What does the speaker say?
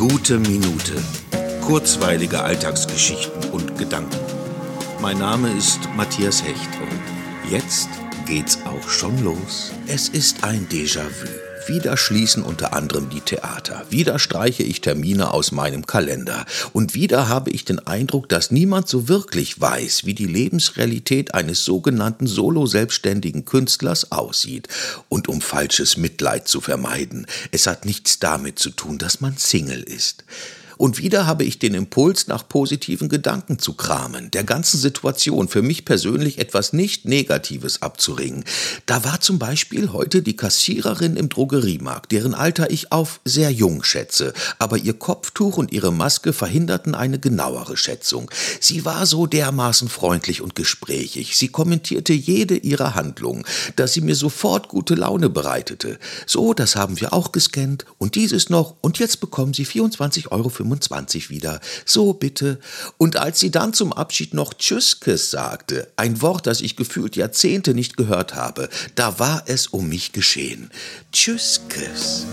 Gute Minute. Kurzweilige Alltagsgeschichten und Gedanken. Mein Name ist Matthias Hecht und jetzt geht's auch schon los. Es ist ein Déjà-vu. Wieder schließen unter anderem die Theater. Wieder streiche ich Termine aus meinem Kalender. Und wieder habe ich den Eindruck, dass niemand so wirklich weiß, wie die Lebensrealität eines sogenannten solo-selbstständigen Künstlers aussieht. Und um falsches Mitleid zu vermeiden, es hat nichts damit zu tun, dass man Single ist. Und wieder habe ich den Impuls, nach positiven Gedanken zu kramen, der ganzen Situation für mich persönlich etwas nicht Negatives abzuringen. Da war zum Beispiel heute die Kassiererin im Drogeriemarkt, deren Alter ich auf sehr jung schätze, aber ihr Kopftuch und ihre Maske verhinderten eine genauere Schätzung. Sie war so dermaßen freundlich und gesprächig, sie kommentierte jede ihrer Handlungen, dass sie mir sofort gute Laune bereitete. So, das haben wir auch gescannt und dieses noch und jetzt bekommen Sie 24,95 Euro 25 wieder. So bitte. Und als sie dann zum Abschied noch Tschüsskes sagte, ein Wort, das ich gefühlt Jahrzehnte nicht gehört habe, da war es um mich geschehen. Tschüsskes.